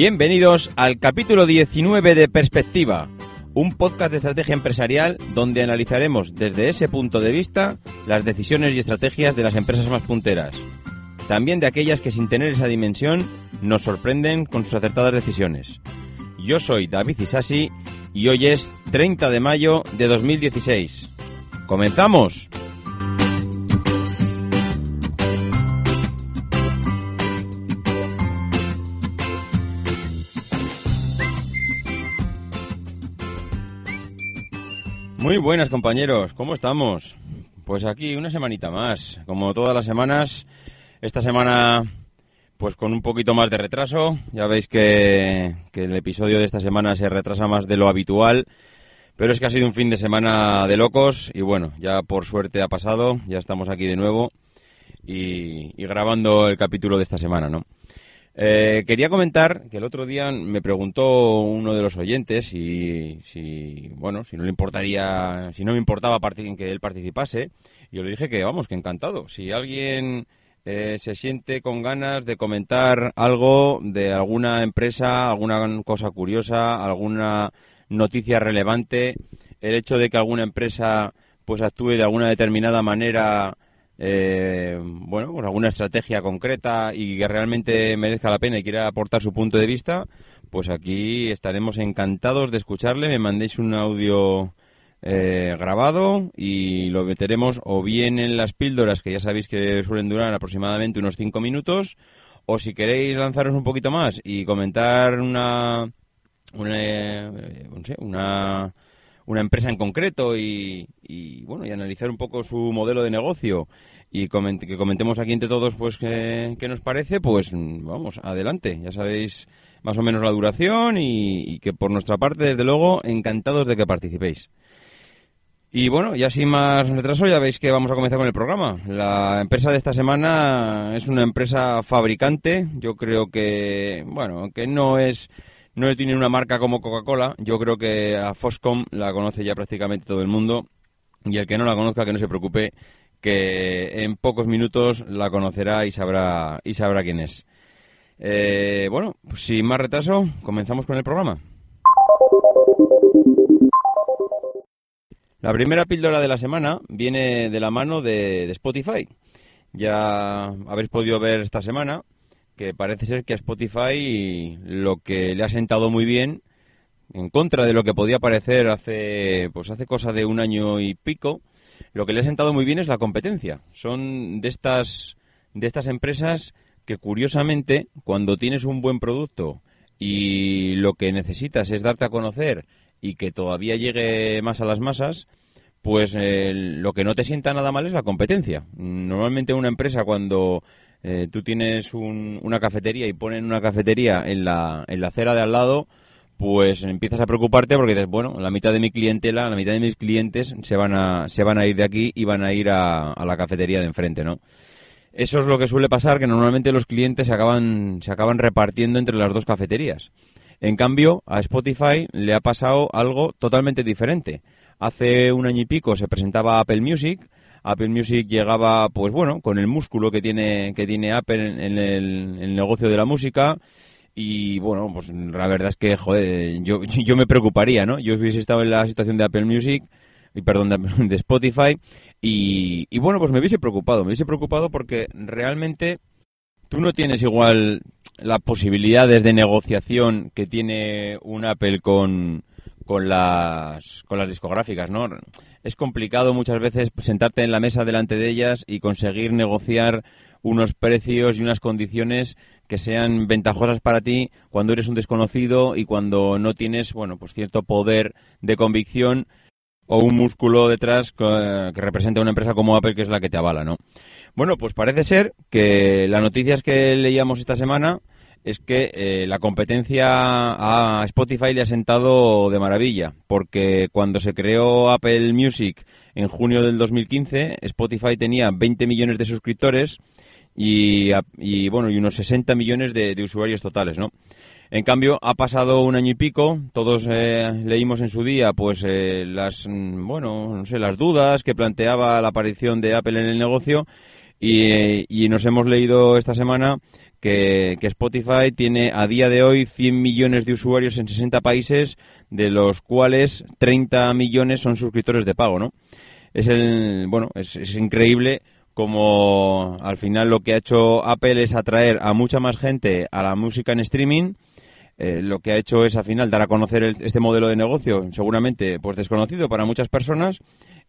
Bienvenidos al capítulo 19 de Perspectiva, un podcast de estrategia empresarial donde analizaremos desde ese punto de vista las decisiones y estrategias de las empresas más punteras, también de aquellas que sin tener esa dimensión nos sorprenden con sus acertadas decisiones. Yo soy David Isasi y hoy es 30 de mayo de 2016. ¡Comenzamos! Muy buenas compañeros, ¿cómo estamos? Pues aquí una semanita más, como todas las semanas, esta semana pues con un poquito más de retraso, ya veis que, el episodio de esta semana se retrasa más de lo habitual, pero es que ha sido un fin de semana de locos y bueno, ya por suerte ha pasado, ya estamos aquí de nuevo y, y grabando el capítulo de esta semana, ¿no? Eh, quería comentar que el otro día me preguntó uno de los oyentes si, si, bueno, si no le importaría, si no me importaba que él participase. Y yo le dije que vamos, que encantado. Si alguien eh, se siente con ganas de comentar algo de alguna empresa, alguna cosa curiosa, alguna noticia relevante, el hecho de que alguna empresa pues actúe de alguna determinada manera eh, bueno, pues alguna estrategia concreta y que realmente merezca la pena y quiera aportar su punto de vista, pues aquí estaremos encantados de escucharle. Me mandéis un audio eh, grabado y lo meteremos o bien en las píldoras, que ya sabéis que suelen durar aproximadamente unos 5 minutos, o si queréis lanzaros un poquito más y comentar una, una, eh, una una empresa en concreto y, y, bueno y analizar un poco su modelo de negocio y que comentemos aquí entre todos pues qué, nos parece, pues vamos, adelante. Ya sabéis más o menos la duración y, que por nuestra parte, desde luego, encantados de que participéis. Y bueno, ya sin más retraso, ya veis que vamos a comenzar con el programa. La empresa de esta semana es una empresa fabricante. Yo creo que, bueno, que no es no tiene una marca como Coca-Cola. Yo creo que a Foscom la conoce ya prácticamente todo el mundo. Y el que no la conozca, que no se preocupe, que en pocos minutos la conocerá y sabrá, y sabrá quién es. Eh, bueno, pues sin más retraso, comenzamos con el programa. La primera píldora de la semana viene de la mano de, de Spotify. Ya habéis podido ver esta semana que parece ser que a Spotify lo que le ha sentado muy bien, en contra de lo que podía parecer hace, pues hace cosa de un año y pico, lo que le ha sentado muy bien es la competencia. Son de estas, de estas empresas que curiosamente, cuando tienes un buen producto y lo que necesitas es darte a conocer y que todavía llegue más a las masas, pues eh, lo que no te sienta nada mal es la competencia. Normalmente una empresa cuando eh, tú tienes una cafetería y ponen una cafetería en la, en la acera de al lado, pues empiezas a preocuparte porque dices, bueno, la mitad de mi clientela, la mitad de mis clientes se van a, se van a ir de aquí y van a ir a, la cafetería de enfrente, ¿no? Eso es lo que suele pasar, que normalmente los clientes se acaban, se acaban repartiendo entre las dos cafeterías. En cambio, a Spotify le ha pasado algo totalmente diferente. Hace un año y pico se presentaba Apple Music. Apple Music llegaba, pues bueno, con el músculo que tiene, que tiene Apple en el, negocio de la música y bueno, pues la verdad es que, joder, yo, yo me preocuparía, ¿no? Yo hubiese estado en la situación de Apple Music, y perdón, de, Spotify, y, y, bueno, pues me hubiese preocupado, me hubiese preocupado porque realmente tú no tienes igual las posibilidades de negociación que tiene un Apple con, con las, con las discográficas, ¿no? Es complicado muchas veces sentarte en la mesa delante de ellas y conseguir negociar unos precios y unas condiciones que sean ventajosas para ti cuando eres un desconocido y cuando no tienes, bueno, pues cierto poder de convicción o un músculo detrás que, que representa una empresa como Apple que es la que te avala, ¿no? Bueno, pues parece ser que las noticias que leíamos esta semana es que eh, la competencia a Spotify le ha sentado de maravilla, porque cuando se creó Apple Music en junio del 2015, Spotify tenía 20 millones de suscriptores y, bueno, y unos 60 millones de, usuarios totales, ¿no? En cambio, ha pasado un año y pico, todos eh, leímos en su día pues eh, las mm, bueno, no sé, las dudas que planteaba la aparición de Apple en el negocio y, nos hemos leído esta semana que, Spotify tiene a día de hoy 100 millones de usuarios en 60 países, de los cuales 30 millones son suscriptores de pago, ¿no? Es el, bueno, es, increíble como al final lo que ha hecho Apple es atraer a mucha más gente a la música en streaming. Eh, lo que ha hecho es al final dar a conocer este modelo de negocio, seguramente pues desconocido para muchas personas,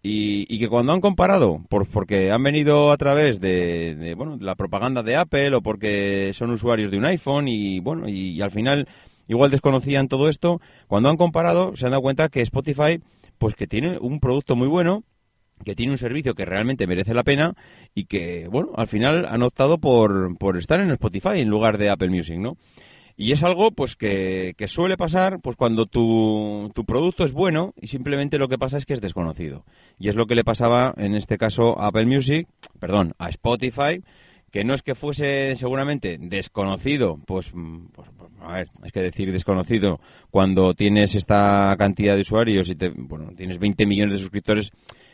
y, que cuando han comparado, por, porque han venido a través de, bueno, la propaganda de Apple o porque son usuarios de un iPhone y bueno, y, al final igual desconocían todo esto, cuando han comparado se han dado cuenta que Spotify, pues que tiene un producto muy bueno, que tiene un servicio que realmente merece la pena y que, bueno, al final han optado por, por estar en Spotify en lugar de Apple Music, ¿no? Y es algo pues que, suele pasar pues cuando tu, tu, producto es bueno y simplemente lo que pasa es que es desconocido. Y es lo que le pasaba en este caso a Apple Music, perdón, a Spotify, que no es que fuese seguramente desconocido, pues, pues, pues, a ver, es que decir desconocido cuando tienes esta cantidad de usuarios y te, bueno, tienes 20 millones de suscriptores,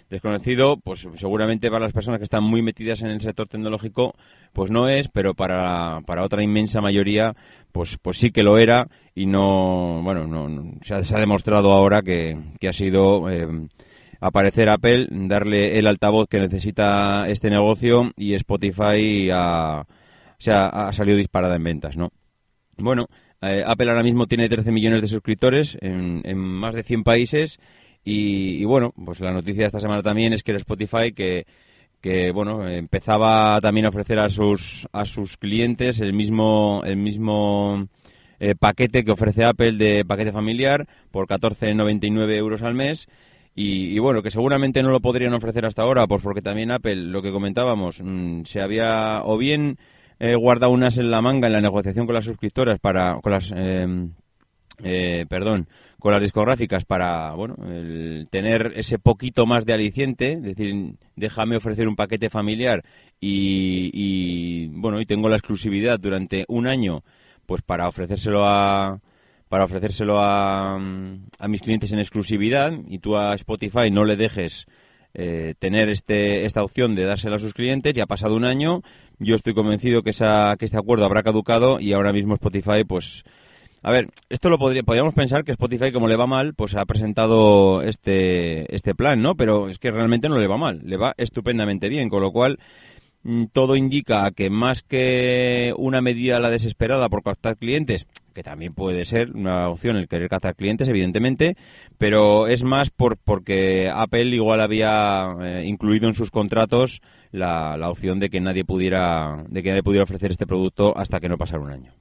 desconocido, pues seguramente para las personas que están muy metidas en el sector tecnológico, pues no es, pero para, para otra inmensa mayoría, pues, pues sí que lo era y no, bueno, no, se, ha, demostrado ahora que, ha sido eh, aparecer Apple, darle el altavoz que necesita este negocio y Spotify ha, ha salido disparada en ventas, ¿no? Bueno, eh, Apple ahora mismo tiene 13 millones de suscriptores en, en más de 100 países y, bueno, pues la noticia de esta semana también es que el Spotify que, que bueno, empezaba también a ofrecer a sus, a sus clientes el mismo, el mismo eh, paquete que ofrece Apple de paquete familiar por 14,99 euros al mes. Y, bueno, que seguramente no lo podrían ofrecer hasta ahora, pues porque también Apple, lo que comentábamos, mm, se había o bien eh, guardado unas en la manga en la negociación con las suscriptoras para, con las, em, eh, perdón, con las discográficas para bueno tener ese poquito más de aliciente, es decir, déjame ofrecer un paquete familiar y, bueno y tengo la exclusividad durante un año, pues para ofrecérselo a para ofrecérselo a, a mis clientes en exclusividad y tú a Spotify no le dejes eh, tener este, esta opción de dársela a sus clientes. Ya ha pasado un año, yo estoy convencido que, esa, que este acuerdo habrá caducado y ahora mismo Spotify pues a ver, esto lo podría, podríamos pensar que Spotify, como le va mal, pues ha presentado este, este plan, ¿no? Pero es que realmente no le va mal, le va estupendamente bien, con lo cual mm, todo indica que más que una medida la desesperada por captar clientes, que también puede ser una opción el querer captar clientes, evidentemente, pero es más por porque Apple igual había eh, incluido en sus contratos la, la opción de que nadie pudiera de que nadie pudiera ofrecer este producto hasta que no pasara un año.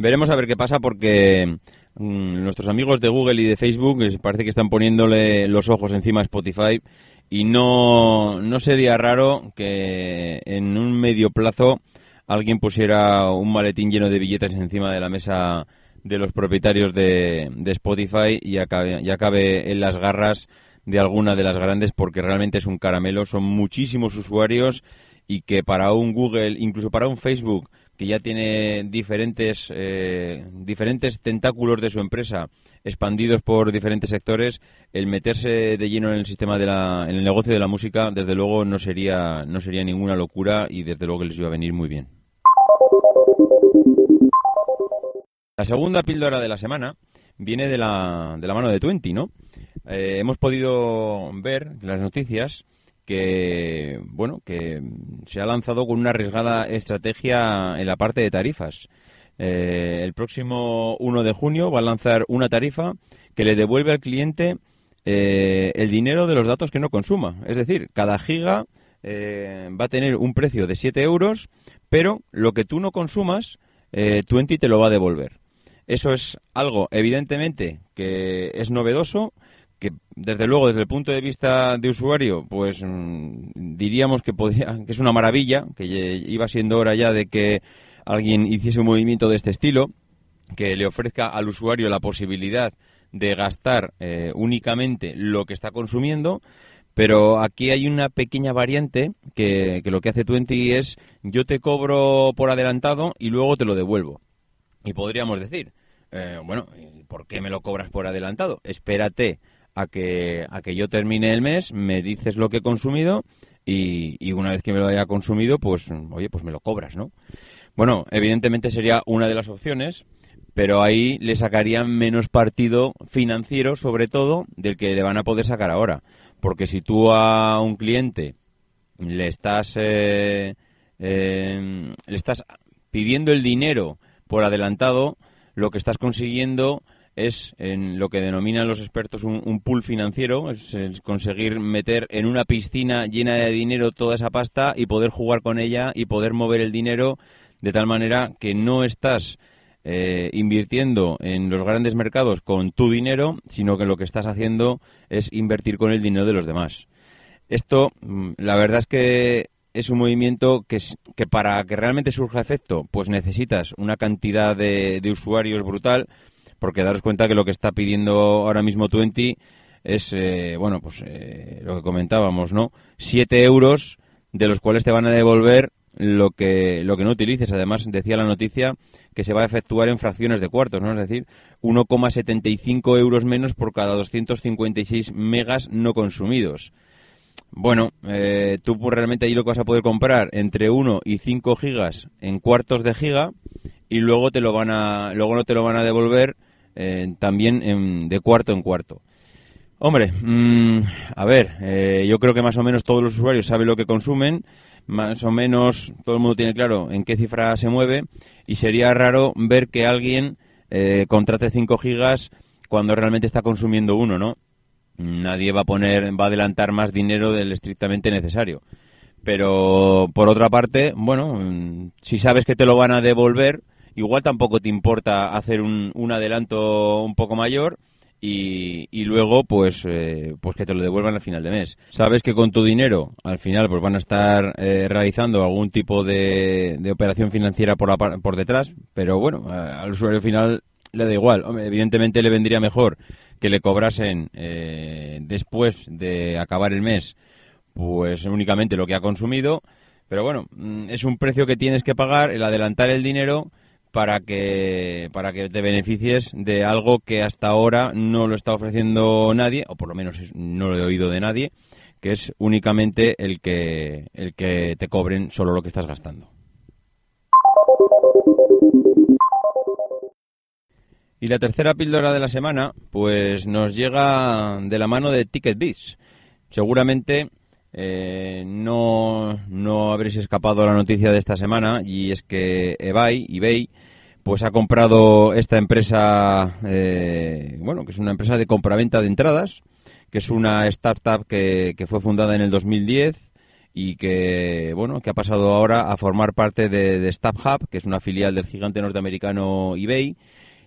Veremos a ver qué pasa porque mm, nuestros amigos de Google y de Facebook parece que están poniéndole los ojos encima a Spotify y no, no sería raro que en un medio plazo alguien pusiera un maletín lleno de billetes encima de la mesa de los propietarios de, Spotify y acabe, y acabe en las garras de alguna de las grandes porque realmente es un caramelo, son muchísimos usuarios y que para un Google, incluso para un Facebook, que ya tiene diferentes, eh, diferentes tentáculos de su empresa expandidos por diferentes sectores, el meterse de lleno en el sistema de la, en el negocio de la música, desde luego no sería, no sería ninguna locura y desde luego que les iba a venir muy bien. La segunda píldora de la semana viene de la, de la mano de Twenty, ¿no? Eh, hemos podido ver las noticias que bueno que se ha lanzado con una arriesgada estrategia en la parte de tarifas. Eh, el próximo 1 de junio va a lanzar una tarifa que le devuelve al cliente eh, el dinero de los datos que no consuma. Es decir, cada giga eh, va a tener un precio de 7 euros, pero lo que tú no consumas, Twenty te lo va a devolver. Eso es algo, evidentemente, que es novedoso, que desde luego, desde el punto de vista de usuario, pues mm, diríamos que, podría, que es una maravilla, que iba siendo hora ya de que alguien hiciese un movimiento de este estilo, que le ofrezca al usuario la posibilidad de gastar eh, únicamente lo que está consumiendo, pero aquí hay una pequeña variante que, lo que hace Twenty es yo te cobro por adelantado y luego te lo devuelvo. Y podríamos decir, eh, bueno, ¿por qué me lo cobras por adelantado? Espérate a que, a que yo termine el mes, me dices lo que he consumido y, una vez que me lo haya consumido, pues, oye, pues me lo cobras, ¿no? Bueno, evidentemente sería una de las opciones, pero ahí le sacarían menos partido financiero, sobre todo, del que le van a poder sacar ahora. Porque si tú a un cliente le estás, eh, eh, le estás pidiendo el dinero por adelantado, lo que estás consiguiendo es en lo que denominan los expertos un, pool financiero, es, conseguir meter en una piscina llena de dinero toda esa pasta y poder jugar con ella y poder mover el dinero de tal manera que no estás eh, invirtiendo en los grandes mercados con tu dinero, sino que lo que estás haciendo es invertir con el dinero de los demás. Esto, mm, la verdad es que es un movimiento que, que para que realmente surja efecto, pues necesitas una cantidad de, usuarios brutal, porque daros cuenta que lo que está pidiendo ahora mismo Twenty es, eh, bueno, pues eh, lo que comentábamos, ¿no? Siete euros, de los cuales te van a devolver lo que, lo que no utilices. Además, decía la noticia que se va a efectuar en fracciones de cuartos, ¿no? Es decir, 1,75 euros menos por cada 256 megas no consumidos. Bueno, eh, tú pues, realmente ahí lo que vas a poder comprar entre 1 y 5 gigas en cuartos de giga y luego te lo van a, luego no te lo van a devolver eh, también de cuarto en cuarto. Hombre, mm, a ver, eh, yo creo que más o menos todos los usuarios saben lo que consumen más o menos todo el mundo tiene claro en qué cifra se mueve y sería raro ver que alguien eh, contrate 5 gigas cuando realmente está consumiendo uno, ¿no? Nadie va a poner, va a adelantar más dinero del estrictamente necesario. Pero por otra parte, bueno, mm, si sabes que te lo van a devolver, igual tampoco te importa hacer un, un adelanto un poco mayor y, luego pues eh, pues que te lo devuelvan al final de mes. Sabes que con tu dinero al final pues van a estar eh, realizando algún tipo de, operación financiera por, por detrás, pero bueno, al usuario final le da igual. evidentemente le vendría mejor que le cobrasen eh, después de acabar el mes pues únicamente lo que ha consumido, pero bueno, mm, es un precio que tienes que pagar el adelantar el dinero para que, para que te beneficies de algo que hasta ahora no lo está ofreciendo nadie, o por lo menos no lo he oído de nadie, que es únicamente el que, el que te cobren solo lo que estás gastando. Y la tercera píldora de la semana, pues nos llega de la mano de TicketBiz. Seguramente eh, no, no habréis escapado a la noticia de esta semana y es que eBay, eBay pues ha comprado esta empresa, eh, bueno, que es una empresa de compraventa de entradas, que es una startup que, que, fue fundada en el 2010 y que, bueno, que ha pasado ahora a formar parte de, de StubHub, que es una filial del gigante norteamericano eBay,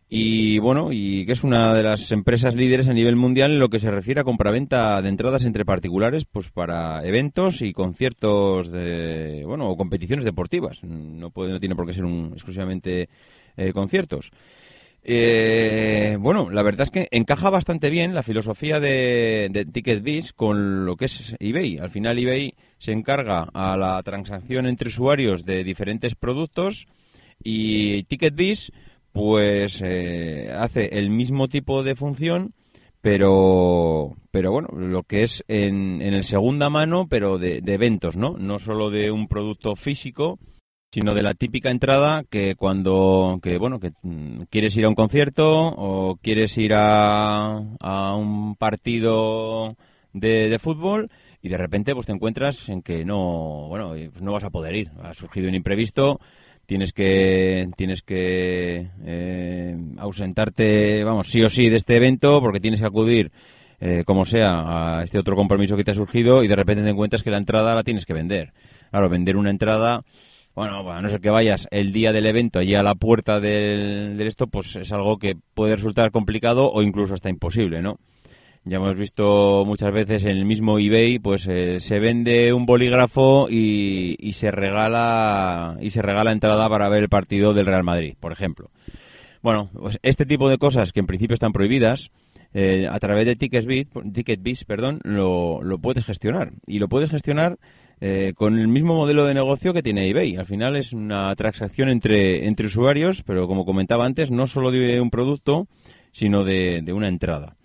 y bueno, y que es una de las empresas líderes a nivel mundial en lo que se refiere a compraventa de entradas entre particulares, pues para eventos y conciertos de, bueno, o competiciones deportivas. No puede, no tiene por qué ser un, exclusivamente eh, conciertos. Eh, bueno, la verdad es que encaja bastante bien la filosofía de, de TicketBiz con lo que es eBay. Al final eBay se encarga a la transacción entre usuarios de diferentes productos y TicketBiz pues eh, hace el mismo tipo de función, pero, pero bueno, lo que es en, en el segunda mano, pero de, eventos, ¿no? No solo de un producto físico, sino de la típica entrada que cuando, que bueno, que mm, quieres ir a un concierto o quieres ir a, a un partido de, de fútbol y de repente pues te encuentras en que no, bueno, pues no vas a poder ir. Ha surgido un imprevisto, tienes que tienes que eh, ausentarte, vamos, sí o sí de este evento porque tienes que acudir eh, como sea a este otro compromiso que te ha surgido y de repente te encuentras que la entrada la tienes que vender. Claro, vender una entrada, bueno, a no ser que vayas el día del evento allí a la puerta del, del esto, pues es algo que puede resultar complicado o incluso hasta imposible, ¿no? Ya hemos visto muchas veces en el mismo eBay, pues eh, se vende un bolígrafo y, y, se regala y se regala entrada para ver el partido del Real Madrid, por ejemplo. Bueno, pues este tipo de cosas que en principio están prohibidas, eh, a través de TicketBiz, perdón, lo, lo, puedes gestionar y lo puedes gestionar eh, con el mismo modelo de negocio que tiene eBay. Al final es una transacción entre, entre usuarios, pero como comentaba antes, no solo de un producto, sino de, de una entrada.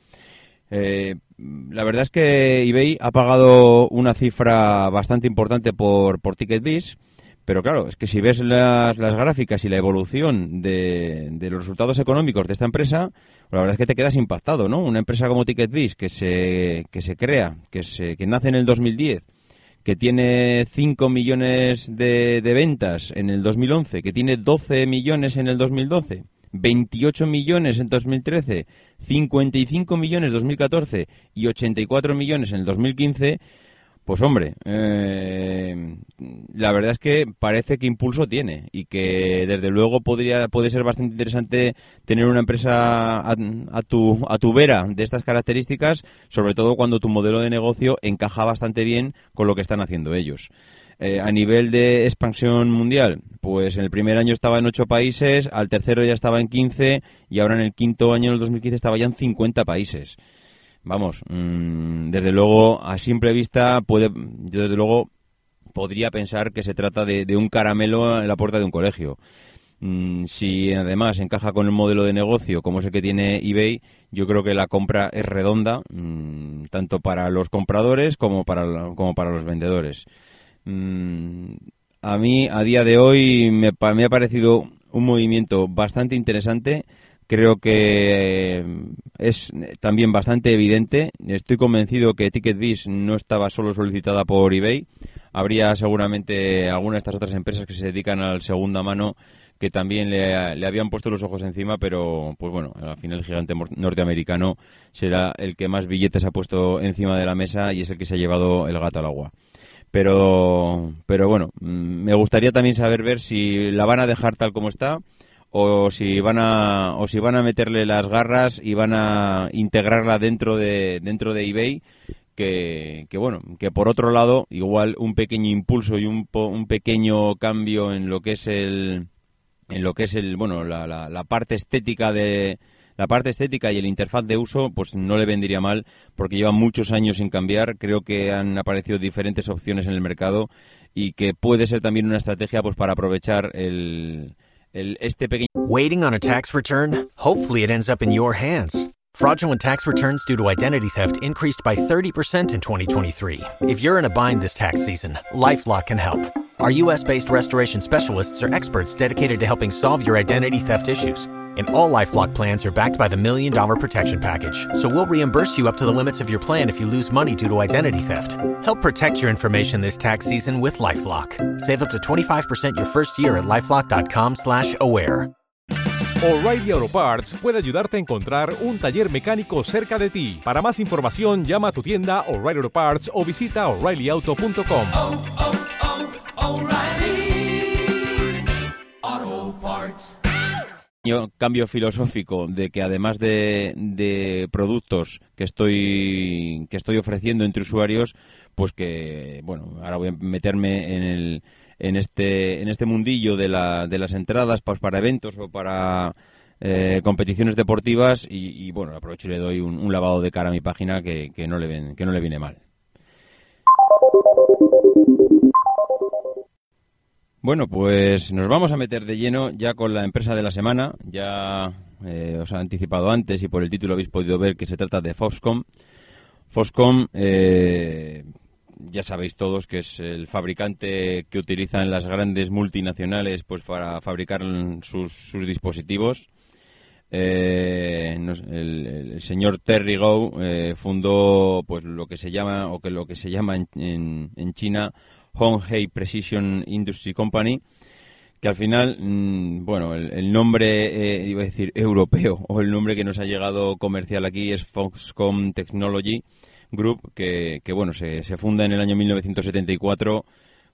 Eh, la verdad es que eBay ha pagado una cifra bastante importante por, por TicketBiz, pero claro, es que si ves las, las gráficas y la evolución de, de, los resultados económicos de esta empresa, la verdad es que te quedas impactado, ¿no? Una empresa como TicketBiz que se, que se crea, que, se, que nace en el 2010, que tiene 5 millones de, de ventas en el 2011, que tiene 12 millones en el 2012 28 millones en 2013, 55 millones en 2014 y 84 millones en el 2015, pues hombre, eh, la verdad es que parece que impulso tiene y que desde luego podría puede ser bastante interesante tener una empresa a, tu a tu vera de estas características, sobre todo cuando tu modelo de negocio encaja bastante bien con lo que están haciendo ellos. Eh, a nivel de expansión mundial, pues en el primer año estaba en ocho países, al tercero ya estaba en 15 y ahora en el quinto año, en el 2015, estaba ya en 50 países. Vamos, mmm, desde luego, a simple vista, puede, yo desde luego podría pensar que se trata de, un caramelo en la puerta de un colegio. Mm, si además encaja con el modelo de negocio como es el que tiene eBay, yo creo que la compra es redonda, mmm, tanto para los compradores como para, como para los vendedores. Mm, a mí, a día de hoy, me, me, ha parecido un movimiento bastante interesante. Creo que es también bastante evidente. Estoy convencido que TicketBiz no estaba solo solicitada por eBay. Habría seguramente alguna de estas otras empresas que se dedican al segunda mano que también le, le, habían puesto los ojos encima, pero pues bueno, al final el gigante norteamericano será el que más billetes ha puesto encima de la mesa y es el que se ha llevado el gato al agua pero pero bueno mm, me gustaría también saber ver si la van a dejar tal como está o si van a o si van a meterle las garras y van a integrarla dentro de dentro de eBay que, que bueno que por otro lado igual un pequeño impulso y un, un pequeño cambio en lo que es el en lo que es el bueno la, la, la parte estética de la parte estética y el interfaz de uso, pues no le vendría mal porque lleva muchos años sin cambiar. Creo que han aparecido diferentes opciones en el mercado y que puede ser también una estrategia pues para aprovechar el, el este pequeño. Waiting on a tax return? Hopefully it ends up in your hands. Fraudulent tax returns due to identity theft increased by 30% in 2023. If you're in a bind this tax season, LifeLock can help. Our US-based restoration specialists are experts dedicated to helping solve your identity theft issues. And all LifeLock plans are backed by the Million Dollar Protection Package. So we'll reimburse you up to the limits of your plan if you lose money due to identity theft. Help protect your information this tax season with LifeLock. Save up to 25% your first year at LifeLock.com slash aware. O'Reilly Auto Parts puede ayudarte a encontrar un taller mecánico cerca de ti. Para más información, llama a tu tienda O'Reilly Auto Parts o visita O'ReillyAuto.com. Oh, oh, cambio filosófico de que además de, de, productos que estoy que estoy ofreciendo entre usuarios pues que bueno ahora voy a meterme en el en este en este mundillo de, la, de las entradas pues, para eventos o para eh, competiciones deportivas y, bueno aprovecho y le doy un, un, lavado de cara a mi página que, que no le ven, que no le viene mal Bueno, pues nos vamos a meter de lleno ya con la empresa de la semana. Ya eh, os he anticipado antes y por el título habéis podido ver que se trata de Foxconn. Foxconn, eh, ya sabéis todos que es el fabricante que utilizan las grandes multinacionales pues para fabricar sus, sus dispositivos. Eh, el, el, señor Terry Gou eh, fundó pues lo que se llama o que lo que se llama en, en, en China Honghei Precision Industry Company, que al final, mm, bueno, el, nombre, eh, iba a decir europeo, o el nombre que nos ha llegado comercial aquí es Foxconn Technology Group, que, que bueno, se, se funda en el año 1974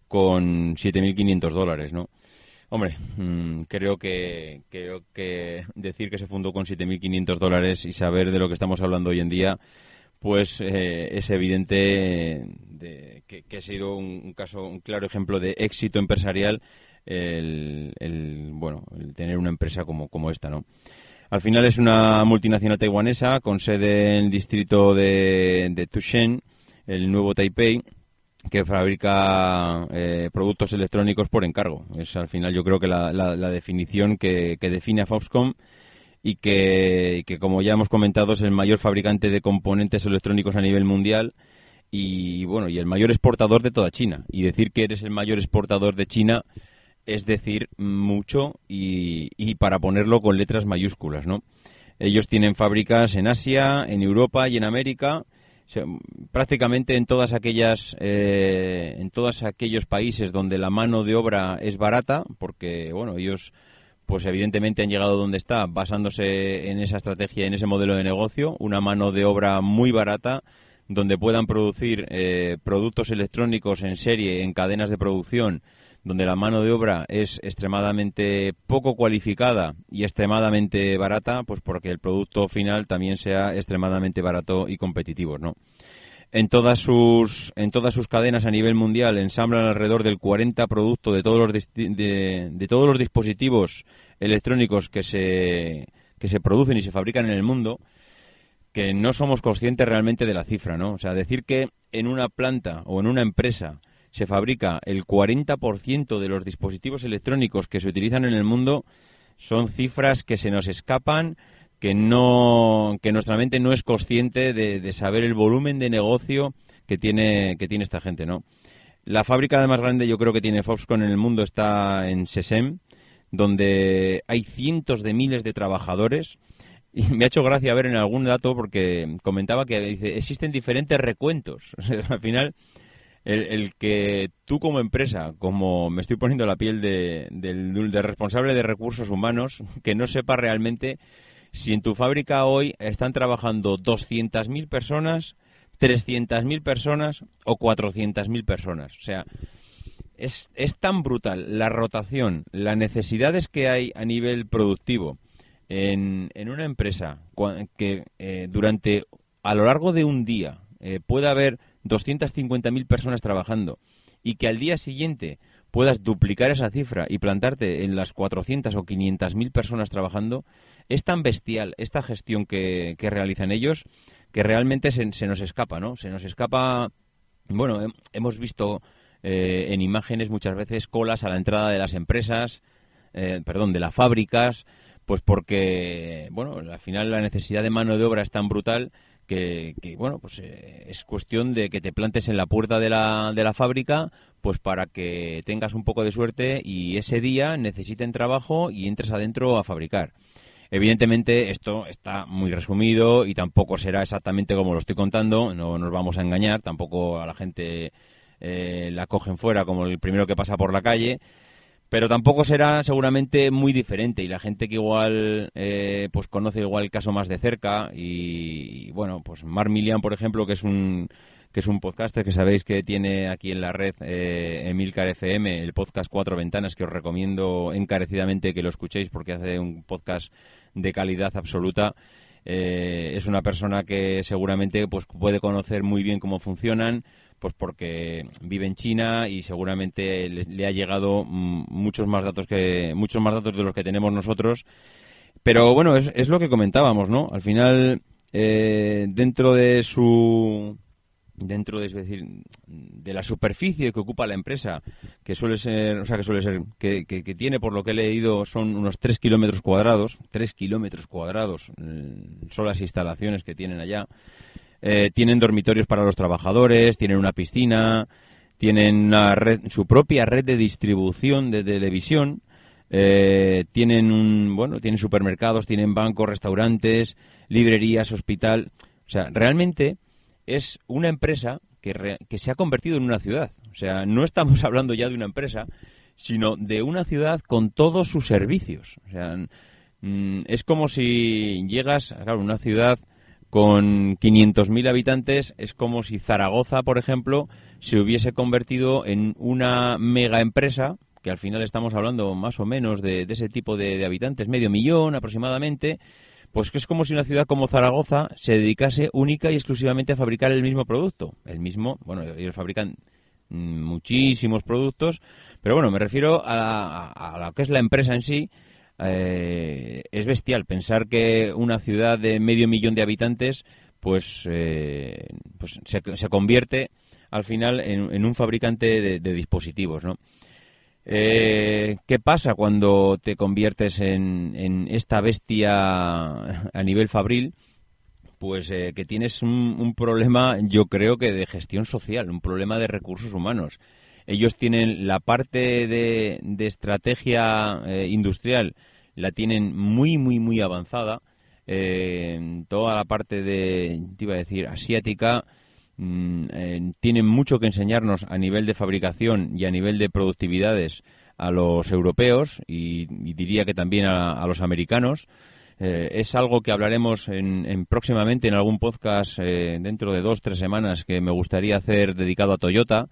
con 7.500 dólares, ¿no? Hombre, mm, creo que creo que decir que se fundó con 7.500 dólares y saber de lo que estamos hablando hoy en día, pues eh, es evidente que, ha sido un, caso, un claro ejemplo de éxito empresarial el, bueno, el tener una empresa como, como esta, ¿no? Al final es una multinacional taiwanesa con sede en el distrito de, de Tushen, el nuevo Taipei, que fabrica eh, productos electrónicos por encargo. Es al final yo creo que la, la- la definición que, que define a Foxconn y que, que, como ya hemos comentado es el mayor fabricante de componentes electrónicos a nivel mundial y bueno y el mayor exportador de toda China. Y decir que eres el mayor exportador de China es decir mucho y, y para ponerlo con letras mayúsculas, ¿no? Ellos tienen fábricas en Asia, en Europa y en América, prácticamente en todas aquellas, eh, en todos aquellos países donde la mano de obra es barata, porque bueno ellos, pues evidentemente han llegado donde está basándose en esa estrategia, en ese modelo de negocio, una mano de obra muy barata donde puedan producir eh, productos electrónicos en serie, en cadenas de producción, donde la mano de obra es extremadamente poco cualificada y extremadamente barata, pues porque el producto final también sea extremadamente barato y competitivo, ¿no? En todas sus en todas sus cadenas a nivel mundial ensamblan alrededor del 40 productos de todos los de, de todos los dispositivos electrónicos que se que se producen y se fabrican en el mundo que no somos conscientes realmente de la cifra, ¿no? O sea, decir que en una planta o en una empresa se fabrica el 40% de los dispositivos electrónicos que se utilizan en el mundo son cifras que se nos escapan, que no que nuestra mente no es consciente de, saber el volumen de negocio que tiene que tiene esta gente, ¿no? La fábrica más grande yo creo que tiene Foxconn en el mundo está en Sesem, donde hay cientos de miles de trabajadores. Y me ha hecho gracia ver en algún dato porque comentaba que dice, existen diferentes recuentos. Al final, el, el que tú como empresa, como me estoy poniendo la piel de, del, del responsable de recursos humanos, que no sepa realmente si en tu fábrica hoy están trabajando 200.000 personas, 300.000 personas o 400.000 personas. O sea, es, es tan brutal la rotación, las necesidades que hay a nivel productivo en, en una empresa que eh, durante, a lo largo de un día, eh, pueda haber 250.000 personas trabajando y que al día siguiente puedas duplicar esa cifra y plantarte en las 400 o 500.000 personas trabajando, es tan bestial esta gestión que, que realizan ellos que realmente se, se nos escapa, ¿no? Se nos escapa, bueno, hem- hemos visto eh, en imágenes muchas veces colas a la entrada de las empresas, perdón, de las fábricas, pues porque, bueno, al final la necesidad de mano de obra es tan brutal que, que, bueno, pues eh, es cuestión de que te plantes en la puerta de la, de la fábrica, pues para que tengas un poco de suerte y ese día necesiten trabajo y entres adentro a fabricar. Evidentemente esto está muy resumido y tampoco será exactamente como lo estoy contando, no nos vamos a engañar, tampoco a la gente eh, la cogen fuera como el primero que pasa por la calle, pero tampoco será seguramente muy diferente y la gente que igual eh, pues conoce igual el caso más de cerca y, bueno pues Mar Milian por ejemplo que es un que es un podcaster que sabéis que tiene aquí en la red eh, Emilcar FM el podcast Cuatro Ventanas que os recomiendo encarecidamente que lo escuchéis porque hace un podcast de calidad absoluta eh, es una persona que seguramente pues puede conocer muy bien cómo funcionan pues porque vive en China y seguramente le, le ha llegado mm, muchos más datos que muchos más datos de los que tenemos nosotros pero bueno es, es lo que comentábamos no al final eh, dentro de su dentro de, es decir, de la superficie que ocupa la empresa, que suele ser, o sea, que suele ser, que, que, que tiene, por lo que he leído, son unos 3 kilómetros cuadrados, 3 kilómetros cuadrados, eh, son las instalaciones que tienen allá. Eh, tienen dormitorios para los trabajadores, tienen una piscina, tienen una red, su propia red de distribución de televisión, eh, tienen un, bueno, tienen supermercados, tienen bancos, restaurantes, librerías, hospital. O sea, realmente es una empresa que, re, que se ha convertido en una ciudad. O sea, no estamos hablando ya de una empresa, sino de una ciudad con todos sus servicios. O sea, mm, es como si llegas a una ciudad con 500.000 habitantes, es como si Zaragoza, por ejemplo, se hubiese convertido en una mega empresa, que al final estamos hablando más o menos de, ese tipo de, de habitantes, medio millón aproximadamente, pues que es como si una ciudad como Zaragoza se dedicase única y exclusivamente a fabricar el mismo producto. El mismo, bueno, ellos fabrican muchísimos productos, pero bueno, me refiero a, lo que es la empresa en sí. Eh, es bestial pensar que una ciudad de medio millón de habitantes pues, eh, pues se, convierte al final en, un fabricante de, dispositivos, ¿no? Eh, ¿Qué pasa cuando te conviertes en, esta bestia a nivel fabril? Pues eh, que tienes un, problema, yo creo que de gestión social, un problema de recursos humanos. Ellos tienen la parte de, estrategia eh, industrial, la tienen muy, muy, muy avanzada. toda la parte de, iba a decir, asiática, Mm, eh, tienen mucho que enseñarnos a nivel de fabricación y a nivel de productividades a los europeos y, diría que también a, los americanos. Eh, es algo que hablaremos en, próximamente en algún podcast eh, dentro de dos tres semanas que me gustaría hacer dedicado a Toyota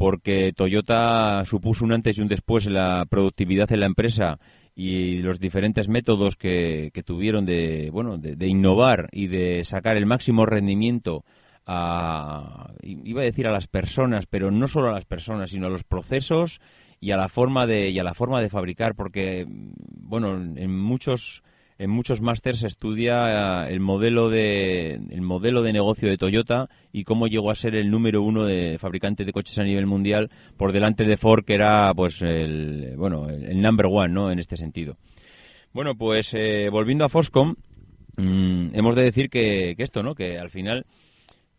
porque Toyota supuso un antes y un después en la productividad en la empresa y los diferentes métodos que, tuvieron de bueno de innovar y de sacar el máximo rendimiento a, iba a decir a las personas, pero no solo a las personas, sino a los procesos y a la forma de, y a la forma de fabricar, porque, bueno, en muchos en muchos másters se estudia el modelo de el modelo de negocio de Toyota y cómo llegó a ser el número uno de fabricante de coches a nivel mundial por delante de Ford que era pues el bueno el, number one no en este sentido. Bueno pues eh, volviendo a Foscom mm, hemos de decir que, que, esto no que al final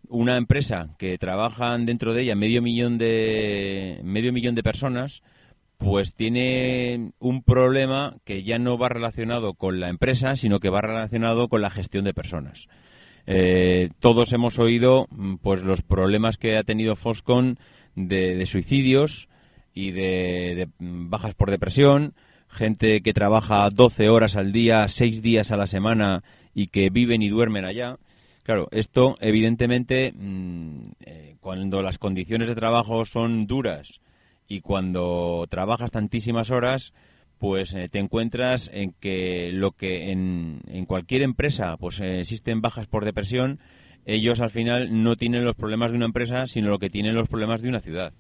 una empresa que trabajan dentro de ella medio millón de medio millón de personas pues tiene un problema que ya no va relacionado con la empresa sino que va relacionado con la gestión de personas. Eh, todos hemos oído mm, pues los problemas que ha tenido Foscon de, suicidios y de, mm, bajas por depresión gente que trabaja 12 horas al día 6 días a la semana y que viven y duermen allá. Claro, esto evidentemente mm, eh, cuando las condiciones de trabajo son duras y cuando trabajas tantísimas horas, pues eh, te encuentras en que lo que en, cualquier empresa pues eh, existen bajas por depresión, ellos al final no tienen los problemas de una empresa, sino lo que tienen los problemas de una ciudad.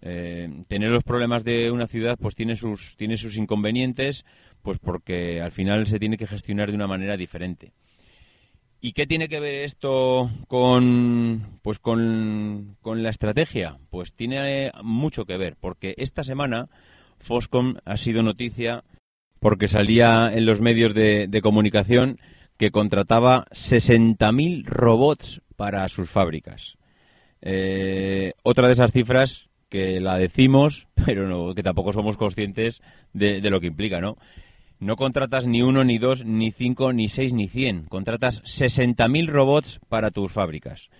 tener los problemas de una ciudad pues tiene sus tiene sus inconvenientes pues porque al final se tiene que gestionar de una manera diferente ¿Y qué tiene que ver esto con, pues con, la estrategia? Pues tiene mucho que ver, porque esta semana Foscom ha sido noticia porque salía en los medios de, comunicación que contrataba 60.000 robots para sus fábricas. Eh, otra de esas cifras que la decimos, pero no, que tampoco somos conscientes de, de lo que implica, ¿no? No contratas ni uno, ni dos, ni cinco, ni seis, ni cien. Contratas 60.000 robots para tus fábricas.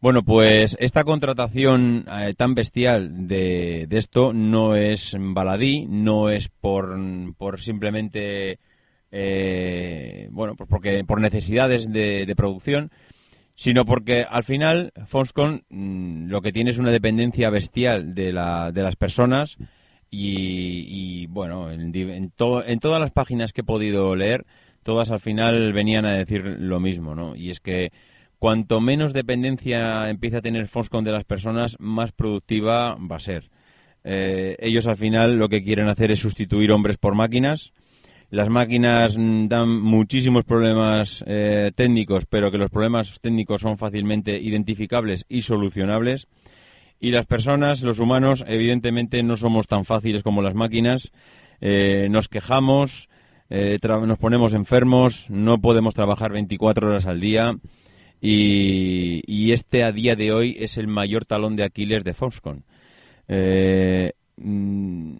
Bueno, pues esta contratación eh, tan bestial de, esto no es baladí, no es por, por simplemente, eh, bueno, pues porque por necesidades de, producción, sino porque al final Foxconn mm, lo que tiene es una dependencia bestial de, la, de las personas y, bueno, en, todas las páginas que he podido leer, todas al final venían a decir lo mismo, ¿no? Y es que cuanto menos dependencia empieza a tener Foxconn de las personas, más productiva va a ser. Eh, ellos al final lo que quieren hacer es sustituir hombres por máquinas. Las máquinas dan muchísimos problemas eh, técnicos, pero que los problemas técnicos son fácilmente identificables y solucionables. Y las personas, los humanos, evidentemente no somos tan fáciles como las máquinas. Eh, nos quejamos, eh, nos ponemos enfermos, no podemos trabajar 24 horas al día. Y, este a día de hoy es el mayor talón de Aquiles de Foxconn. Eh, mm,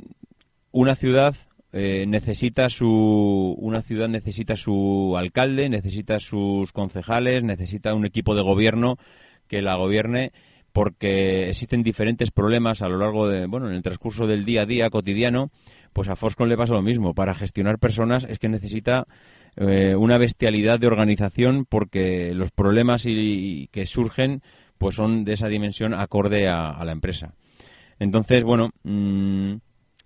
una ciudad necesita su una ciudad necesita su alcalde, necesita sus concejales, necesita un equipo de gobierno que la gobierne porque existen diferentes problemas a lo largo de, bueno, en el transcurso del día a día cotidiano, pues a Foxconn le pasa lo mismo. Para gestionar personas es que necesita eh, una bestialidad de organización porque los problemas y, que surgen pues son de esa dimensión acorde a, la empresa. Entonces, bueno, mm,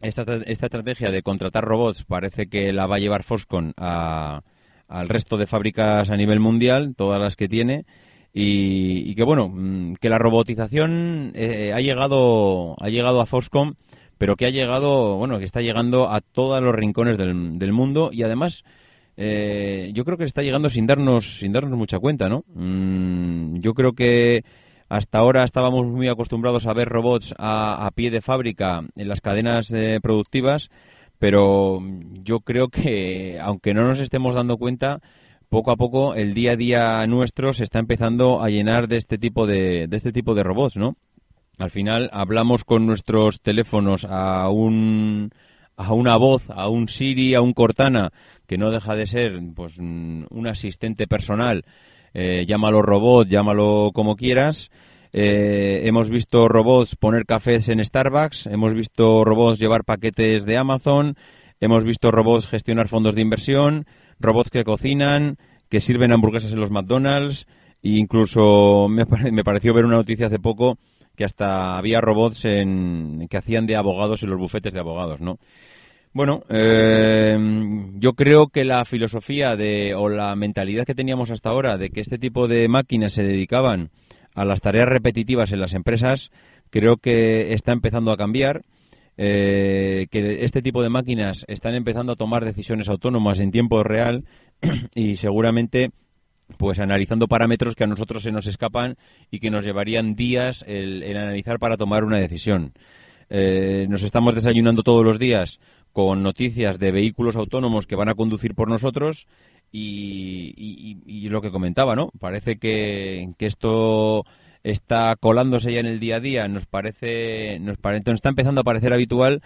esta, esta, estrategia de contratar robots parece que la va a llevar Foxconn al resto de fábricas a nivel mundial, todas las que tiene, y, que bueno, mm, que la robotización eh, ha llegado ha llegado a Foxconn, pero que ha llegado, bueno, que está llegando a todos los rincones del, del mundo y además eh, yo creo que está llegando sin darnos sin darnos mucha cuenta, ¿no? Mm, yo creo que hasta ahora estábamos muy acostumbrados a ver robots a, pie de fábrica en las cadenas eh, productivas, pero yo creo que aunque no nos estemos dando cuenta, poco a poco el día a día nuestro se está empezando a llenar de este tipo de, de este tipo de robots, ¿no? Al final hablamos con nuestros teléfonos a un a una voz, a un Siri, a un Cortana, que no deja de ser pues un asistente personal, eh, llámalo robot, llámalo como quieras. Eh, hemos visto robots poner cafés en Starbucks, hemos visto robots llevar paquetes de Amazon, hemos visto robots gestionar fondos de inversión, robots que cocinan, que sirven hamburguesas en los McDonald's, e incluso me, pareció ver una noticia hace poco que hasta había robots en, que hacían de abogados en los bufetes de abogados, ¿no? Bueno, eh, yo creo que la filosofía de, o la mentalidad que teníamos hasta ahora de que este tipo de máquinas se dedicaban a las tareas repetitivas en las empresas, creo que está empezando a cambiar eh, que este tipo de máquinas están empezando a tomar decisiones autónomas en tiempo real y seguramente pues analizando parámetros que a nosotros se nos escapan y que nos llevarían días el, analizar para tomar una decisión. Eh, nos estamos desayunando todos los días con noticias de vehículos autónomos que van a conducir por nosotros y, lo que comentaba, ¿no? Parece que, que esto está colándose ya en el día a día, nos parece, nos, parece, nos está empezando a parecer habitual,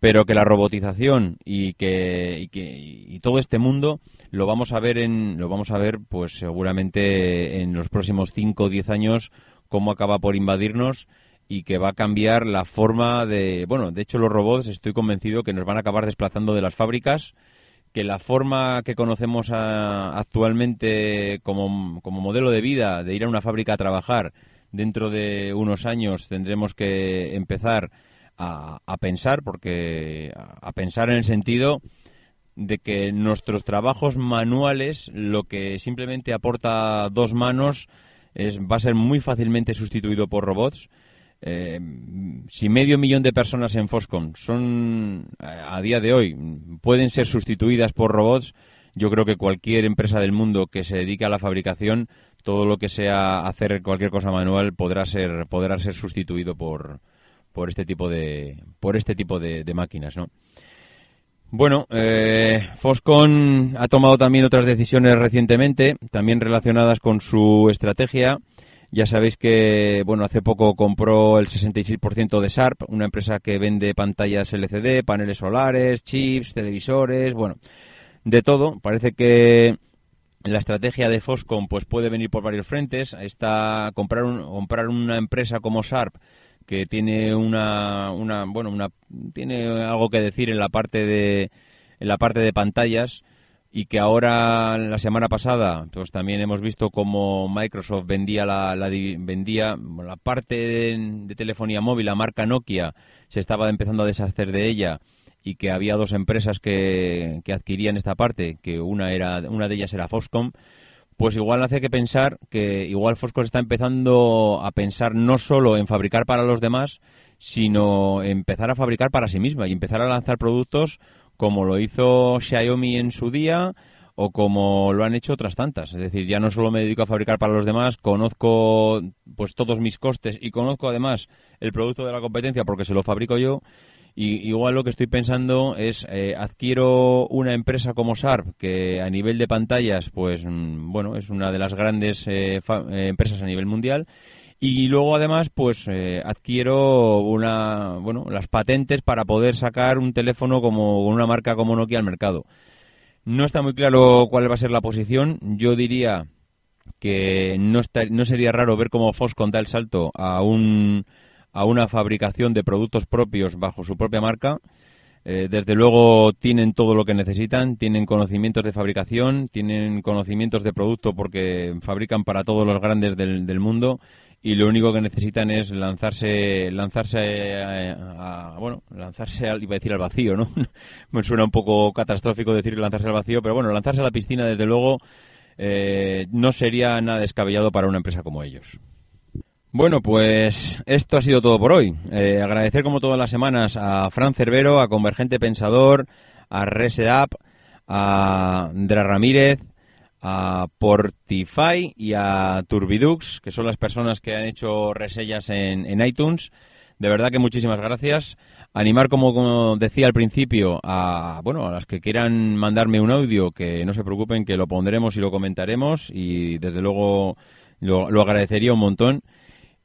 pero que la robotización y que, y todo este mundo lo vamos a ver en, lo vamos a ver, pues seguramente en los próximos 5 o 10 años cómo acaba por invadirnos y que va a cambiar la forma de, bueno, de hecho los robots estoy convencido que nos van a acabar desplazando de las fábricas que la forma que conocemos actualmente como, como modelo de vida, de ir a una fábrica a trabajar, dentro de unos años tendremos que empezar a, pensar, porque a, pensar en el sentido de que nuestros trabajos manuales, lo que simplemente aporta dos manos, es, va a ser muy fácilmente sustituido por robots. Eh, si medio millón de personas en Foscom son a día de hoy pueden ser sustituidas por robots, yo creo que cualquier empresa del mundo que se dedique a la fabricación todo lo que sea hacer cualquier cosa manual podrá ser podrá ser sustituido por por este tipo de por este tipo de, máquinas no bueno eh, Foscon ha tomado también otras decisiones recientemente también relacionadas con su estrategia. Ya sabéis que bueno hace poco compró el 66% de Sharp una empresa que vende pantallas LCD paneles solares chips televisores bueno de todo. Parece que la estrategia de Foscom pues puede venir por varios frentes. Está comprar comprar una empresa como Sharp que tiene una, una bueno una tiene algo que decir en la parte de en la parte de pantallas y que ahora la semana pasada pues también hemos visto como Microsoft vendía la, vendía la parte de telefonía móvil la marca Nokia se estaba empezando a deshacer de ella y que había dos empresas que, que adquirían esta parte, que una era una de ellas era Foxconn, pues igual hace que pensar que igual Foxconn está empezando a pensar no solo en fabricar para los demás, sino empezar a fabricar para sí misma y empezar a lanzar productos como lo hizo Xiaomi en su día o como lo han hecho otras tantas. Es decir, ya no solo me dedico a fabricar para los demás, conozco pues todos mis costes y conozco además el producto de la competencia porque se lo fabrico yo y igual lo que estoy pensando es eh, adquiero una empresa como Sharp que a nivel de pantallas, pues mm, bueno, es una de las grandes eh, eh, empresas a nivel mundial. Y luego además, pues adquiero una, bueno, las patentes para poder sacar un teléfono como una marca como Nokia al mercado. No está muy claro cuál va a ser la posición. Yo diría que no, está- no sería raro ver cómo Foxconn da el salto a, un, a una fabricación de productos propios bajo su propia marca. Eh, desde luego tienen todo lo que necesitan, tienen conocimientos de fabricación, tienen conocimientos de producto porque fabrican para todos los grandes del, mundo y lo único que necesitan es lanzarse lanzarse a, a- bueno lanzarse al, iba decir al vacío no me suena un poco catastrófico decir lanzarse al vacío pero bueno lanzarse a la piscina desde luego eh, no sería nada descabellado para una empresa como ellos bueno, pues esto ha sido todo por hoy. Eh, agradecer como todas las semanas a Fran Cervero, a Convergente Pensador, a Resetup, a Dra Ramírez, a Portify y a Turbidux, que son las personas que han hecho resellas en, en iTunes. De verdad que muchísimas gracias. Animar, como, como decía al principio, a bueno a las que quieran mandarme un audio, que no se preocupen, que lo pondremos y lo comentaremos y desde luego lo, lo agradecería un montón.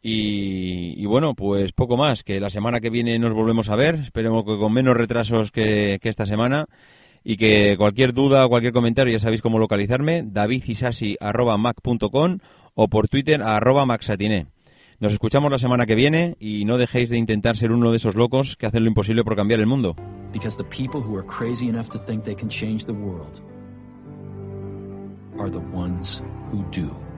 Y, bueno, pues poco más, que la semana que viene nos volvemos a ver, esperemos que con menos retrasos que, esta semana y que cualquier duda o cualquier comentario ya sabéis cómo localizarme, davidisasi.mac.com o por Twitter. Nos escuchamos la semana que viene y no dejéis de intentar ser uno de esos locos que hacen lo imposible por cambiar el mundo. Are the ones who do.